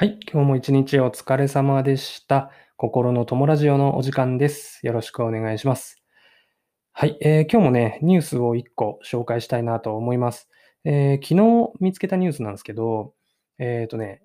はい、今日も一日お疲れ様でした。心の友ラジオのお時間です。よろしくお願いします。はい、えー今日もね、ニュースを1個紹介したいなと思います。えー昨日見つけたニュースなんですけど、えっ、とね、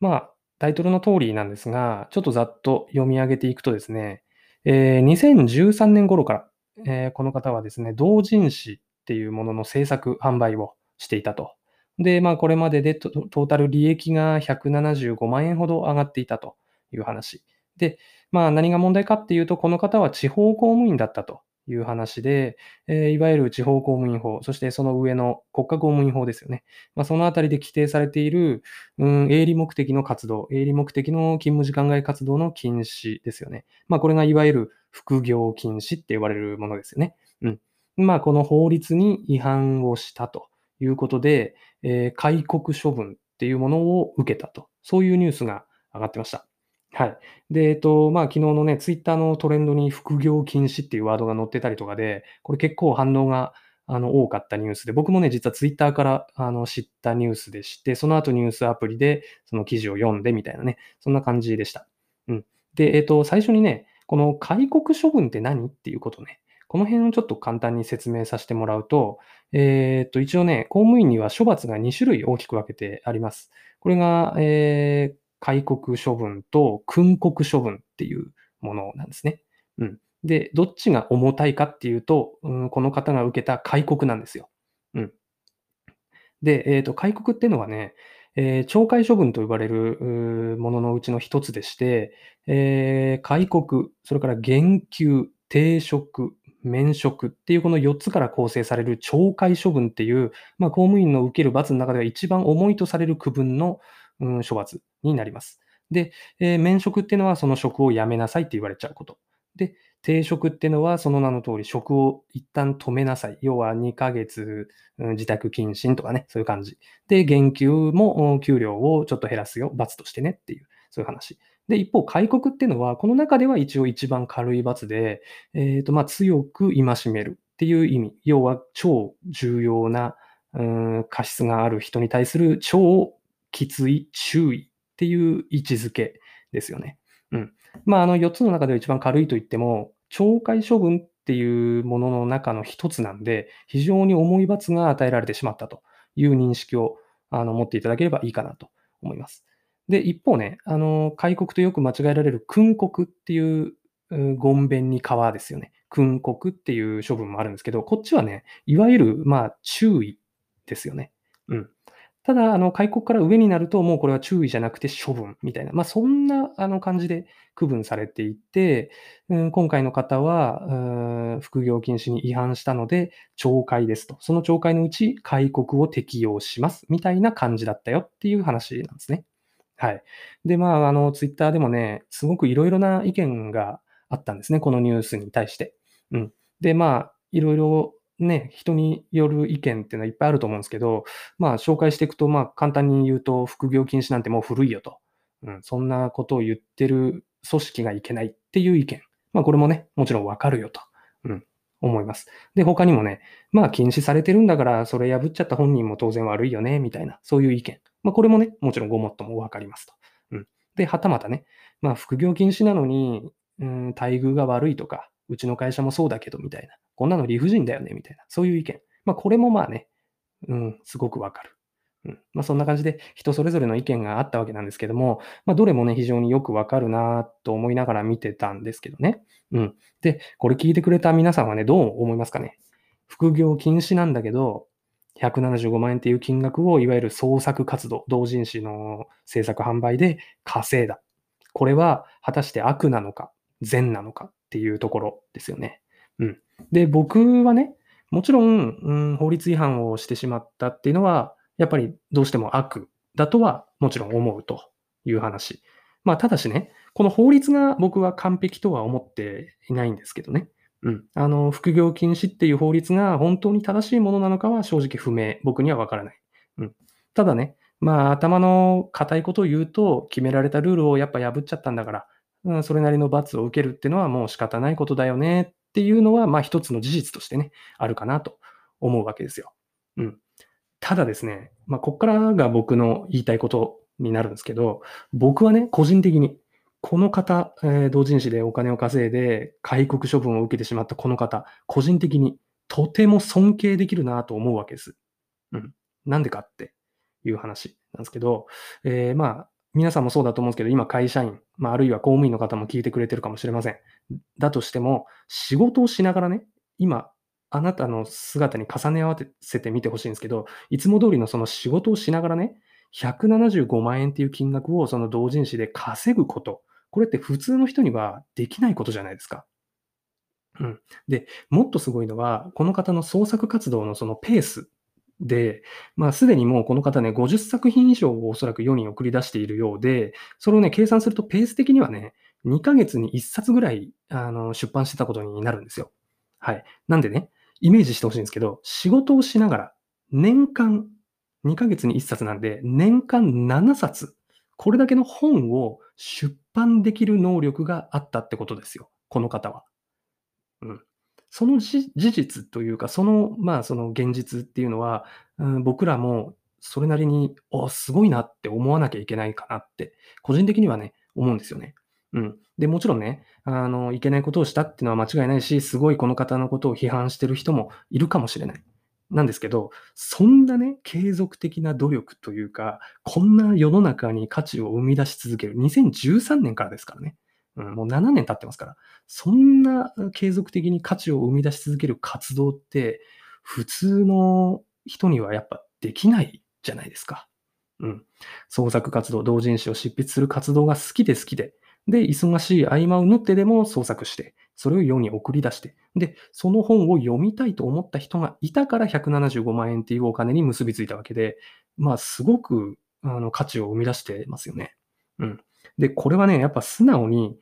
まあ、タイトルの通りなんですが、ちょっとざっと読み上げていくとですね、えー2013年頃から、えーこの方はですね、同人誌っていうものの制作、販売をしていたと。で、まあ、これまででトータル利益が175万円ほど上がっていたという話。で、まあ、何が問題かっていうと、この方は地方公務員だったという話で、えーいわゆる地方公務員法、そしてその上の国家公務員法ですよね。まあ、そのあたりで規定されている、うん、営利目的の活動、営利目的の勤務時間外活動の禁止ですよね。まあ、これがいわゆる副業禁止って言われるものですよね。うん。まあ、この法律に違反をしたということで、えー戒告処分っていうものを受けたと。そういうニュースが上がってました。はい。で、えっと、まあ、昨日のね、ツイッターのトレンドに副業禁止っていうワードが載ってたりとかで、これ結構反応があの多かったニュースで、僕もね、実はツイッターからあの知ったニュースでして、その後ニュースアプリでその記事を読んでみたいなね、そんな感じでした。うん。で、えっと、最初にね、この戒告処分って何っていうことね、この辺をちょっと簡単に説明させてもらうと、えーっと、一応ね、公務員には処罰が2種類大きく分けてあります。これが、えー、戒告処分と訓告処分っていうものなんですね。うん。で、どっちが重たいかっていうと、うん、この方が受けた戒告なんですよ。うん。で、えーっと、戒告っていうのはね、えー懲戒処分と呼ばれるもののうちの一つでして、えー戒告、それから減給、停職、免職っていうこの4つから構成される懲戒処分っていう、まあ、公務員の受ける罰の中では一番重いとされる区分の、うん、処罰になります。で、えー免職っていうのはその職を辞めなさいって言われちゃうこと。で、停職っていうのはその名の通り職を一旦止めなさい。要は2ヶ月、うん自宅謹慎とかね、そういう感じ。で、減給も給料をちょっと減らすよ。罰としてねっていう、そういう話。で、一方、戒告っていうのは、この中では一応一番軽い罰で、えっ、と、まあ、強く戒めるっていう意味。要は、超重要な、うん、過失がある人に対する超きつい注意っていう位置づけですよね。うん。まあ、あの、4つの中では一番軽いと言っても、懲戒処分っていうものの中の一つなんで、非常に重い罰が与えられてしまったという認識をあの持っていただければいいかなと思います。で、一方ね、あの、戒告とよく間違えられる訓告っていう、うんごんべんに川ですよね。訓告っていう処分もあるんですけど、こっちはね、いわゆる、まあ、注意ですよね。うん。ただ、あの、戒告から上になると、もうこれは注意じゃなくて処分みたいな、まあ、そんな、あの、感じで区分されていて、うん今回の方は、うん副業禁止に違反したので、懲戒ですと。その懲戒のうち、戒告を適用します。みたいな感じだったよっていう話なんですね。はい。で、まあ、あの、ツイッターでもね、すごくいろいろな意見があったんですね。このニュースに対して。うん。で、まあ、いろいろね、人による意見っていうのはいっぱいあると思うんですけど、まあ、紹介していくと、まあ、簡単に言うと、副業禁止なんてもう古いよと。うん。そんなことを言ってる組織がいけないっていう意見。まあ、これもね、もちろんわかるよと。うん。思います。で、他にもね、まあ禁止されてるんだから、それ破っちゃった本人も当然悪いよね、みたいな、そういう意見。まあこれもね、もちろんごもっともわかりますと。うん。で、はたまたね、まあ副業禁止なのに、うん、待遇が悪いとか、うちの会社もそうだけど、みたいな。こんなの理不尽だよね、みたいな。そういう意見。まあこれもまあね、うん、すごくわかる。うん。まあそんな感じで人それぞれの意見があったわけなんですけども、まあどれもね、非常によくわかるなと思いながら見てたんですけどね。うん。で、これ聞いてくれた皆さんはね、どう思いますかね？副業禁止なんだけど、175万円っていう金額をいわゆる創作活動、同人誌の制作販売で稼いだ。これは果たして悪なのか、善なのかっていうところですよね。うん。で、僕はね、もちろん、うん、法律違反をしてしまったっていうのは、やっぱりどうしても悪だとはもちろん思うという話。まあ、ただしね、この法律が僕は完璧とは思っていないんですけどね。うん。あの、副業禁止っていう法律が本当に正しいものなのかは正直不明。僕にはわからない。うん。ただね、まあ、頭の固いことを言うと、決められたルールをやっぱ破っちゃったんだから、うん、それなりの罰を受けるっていうのはもう仕方ないことだよねっていうのは、まあ一つの事実としてね、あるかなと思うわけですよ。うん。ただですね、まあ、ここからが僕の言いたいことになるんですけど、僕はね、個人的に、この方、えー同人誌でお金を稼いで、開国処分を受けてしまったこの方、個人的にとても尊敬できるなと思うわけです。うん。なんでかっていう話なんですけど、えーまあ、皆さんもそうだと思うんですけど、今会社員、まあ、あるいは公務員の方も聞いてくれてるかもしれません。だとしても、仕事をしながらね、今、あなたの姿に重ね合わせてみてほしいんですけど、いつも通りのその仕事をしながらね、175万円っていう金額をその同人誌で稼ぐこと、これって普通の人にはできないことじゃないですか。うん。で、もっとすごいのは、この方の創作活動のそのペースで、まあ、すでにもうこの方ね、50作品以上をおそらく世に送り出しているようで、それをね、計算するとペース的にはね、2ヶ月に1冊ぐらいあの出版してたことになるんですよ。はい。なんでね、イメージしてほしいんですけど、仕事をしながら、年間、2ヶ月に1冊なんで、年間7冊、これだけの本を出版できる能力があったってことですよ。この方は。うん。その事実というか、その、まあ、その現実っていうのは、うん、僕らもそれなりに、あ、すごいなって思わなきゃいけないかなって、個人的にはね、思うんですよね。うん。で、もちろんね、あの、いけないことをしたっていうのは間違いないし、すごいこの方のことを批判してる人もいるかもしれない。なんですけど、そんなね、継続的な努力というか、こんな世の中に価値を生み出し続ける、2013年からですからね。うん、もう7年経ってますから。そんな継続的に価値を生み出し続ける活動って、普通の人にはやっぱできないじゃないですか。うん。創作活動、同人誌を執筆する活動が好きで好きで、で、忙しい合間を縫ってでも創作して、それを世に送り出して、で、その本を読みたいと思った人がいたから175万円っていうお金に結びついたわけで、まあ、すごくあの価値を生み出してますよね。うん。で、これはね、やっぱ素直に、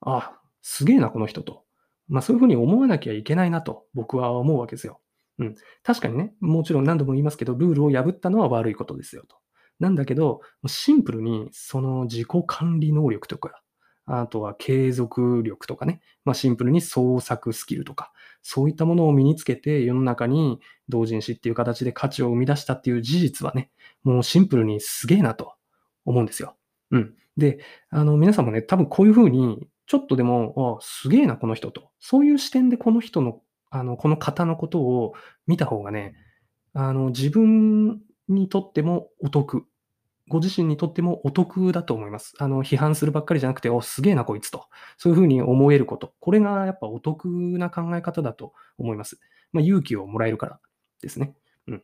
あ、すげえな、この人と。まあ、そういうふうに思わなきゃいけないなと、僕は思うわけですよ。うん。確かにね、もちろん何度も言いますけど、ルールを破ったのは悪いことですよと。なんだけど、シンプルにその自己管理能力とか、あとは継続力とかね、まあ、シンプルに創作スキルとか、そういったものを身につけて世の中に同人誌っていう形で価値を生み出したっていう事実はね、もうシンプルにすげえなと思うんですよ。うん。で、あの、皆さんもね、多分こういうふうに、ちょっとでも、あすげえな、この人と。そういう視点でこの人の、あの、この方のことを見た方がね、あの、自分にとってもお得。ご自身にとってもお得だと思います。あの、批判するばっかりじゃなくて、お、すげえな、こいつと。そういうふうに思えること。これがやっぱお得な考え方だと思います。まあ、勇気をもらえるからですね。うん。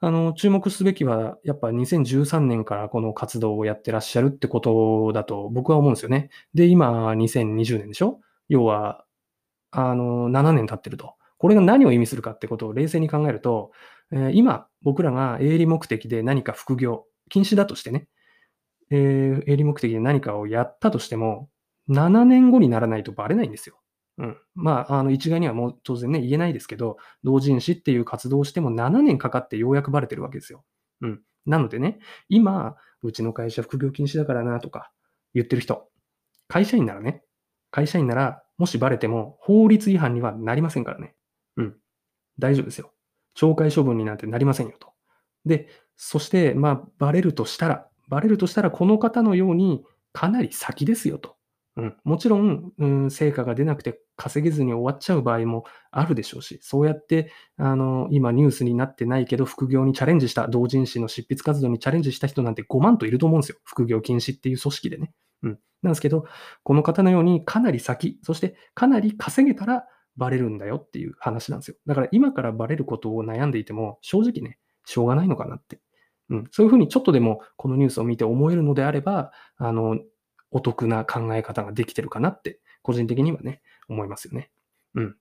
あの、注目すべきは、やっぱ2013年からこの活動をやってらっしゃるってことだと僕は思うんですよね。で、今、2020年でしょ？要は、あの、7年経ってると。これが何を意味するかってことを冷静に考えると、えー今、僕らが営利目的で何か副業、禁止だとしてね、えー営利目的で何かをやったとしても、7年後にならないとバレないんですよ。うん。まあ、あの、一概にはもう当然ね、言えないですけど、同人誌っていう活動をしても7年かかってようやくバレてるわけですよ。うん。なのでね、今、うちの会社副業禁止だからなとか言ってる人、会社員ならね、会社員なら、もしバレても法律違反にはなりませんからね。うん。大丈夫ですよ。懲戒処分になんてなりませんよと。で、そして、まあ、バレるとしたら、バレるとしたら、この方のようにかなり先ですよと。うん、もちろん、うん、成果が出なくて稼げずに終わっちゃう場合もあるでしょうし、そうやって、あの、今ニュースになってないけど、副業にチャレンジした、同人誌の執筆活動にチャレンジした人なんて5万といると思うんですよ。副業禁止っていう組織でね。うん。なんですけど、この方のようにかなり先、そしてかなり稼げたらバレるんだよっていう話なんですよ。だから今からバレることを悩んでいても、正直ね、しょうがないのかなって。うん。そういうふうにちょっとでもこのニュースを見て思えるのであれば、あの、お得な考え方ができてるかなって、個人的にはね、思いますよね。うん。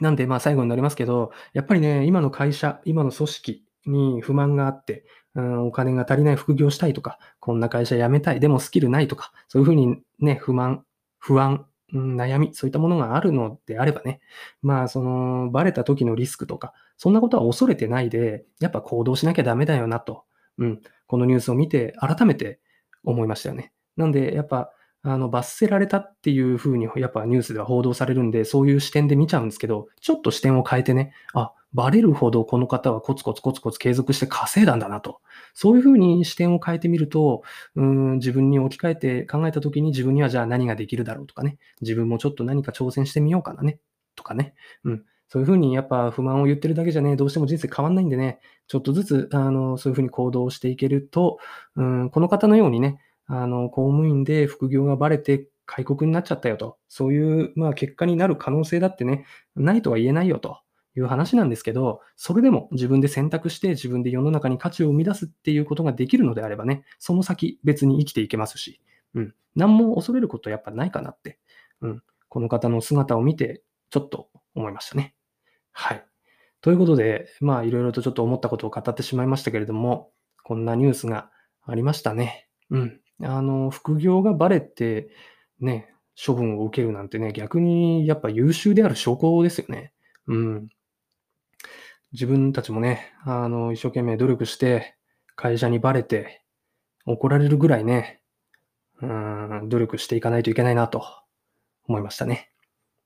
なんで、まあ最後になりますけど、やっぱりね、今の会社、今の組織に不満があって、うん、お金が足りない副業したいとか、こんな会社辞めたい、でもスキルないとか、そういうふうにね、不満、不安、悩み、そういったものがあるのであればね、まあ、その、バレた時のリスクとか、そんなことは恐れてないで、やっぱ行動しなきゃダメだよなと、うん、このニュースを見て改めて思いましたよね。なんで、やっぱ、あの、罰せられたっていうふうに、やっぱニュースでは報道されるんで、そういう視点で見ちゃうんですけど、ちょっと視点を変えてね、あ、バレるほどこの方はコツコツコツコツ継続して稼いだんだなと。そういうふうに視点を変えてみると、うん、自分に置き換えて考えたときに自分にはじゃあ何ができるだろうとかね。自分もちょっと何か挑戦してみようかなね。とかね。うん。そういうふうにやっぱ不満を言ってるだけじゃね、どうしても人生変わんないんでね、ちょっとずつ、あの、そういうふうに行動していけると、うん、この方のようにね、あの、公務員で副業がバレて開国になっちゃったよと、そういう、まあ、結果になる可能性だってね、ないとは言えないよという話なんですけど、それでも自分で選択して自分で世の中に価値を生み出すっていうことができるのであればね、その先別に生きていけますし、うん、何も恐れることやっぱないかなって、うん、この方の姿を見てちょっと思いましたね。はい。ということで、まあいろいろとちょっと思ったことを語ってしまいましたけれども、こんなニュースがありましたね。うん。あの、副業がバレて、ね、処分を受けるなんてね、逆にやっぱ優秀である証拠ですよね。うん。自分たちもね、あの、一生懸命努力して、会社にバレて、怒られるぐらいね、うん、努力していかないといけないなと思いましたね。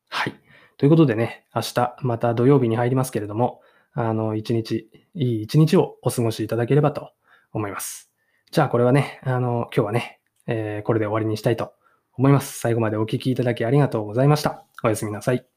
はい。ということでね、明日また土曜日に入りますけれども、あの、一日、いい一日をお過ごしいただければと思います。じゃあこれはね、あの、今日はね、えー、これで終わりにしたいと思います。最後までお聴きいただきありがとうございました。おやすみなさい。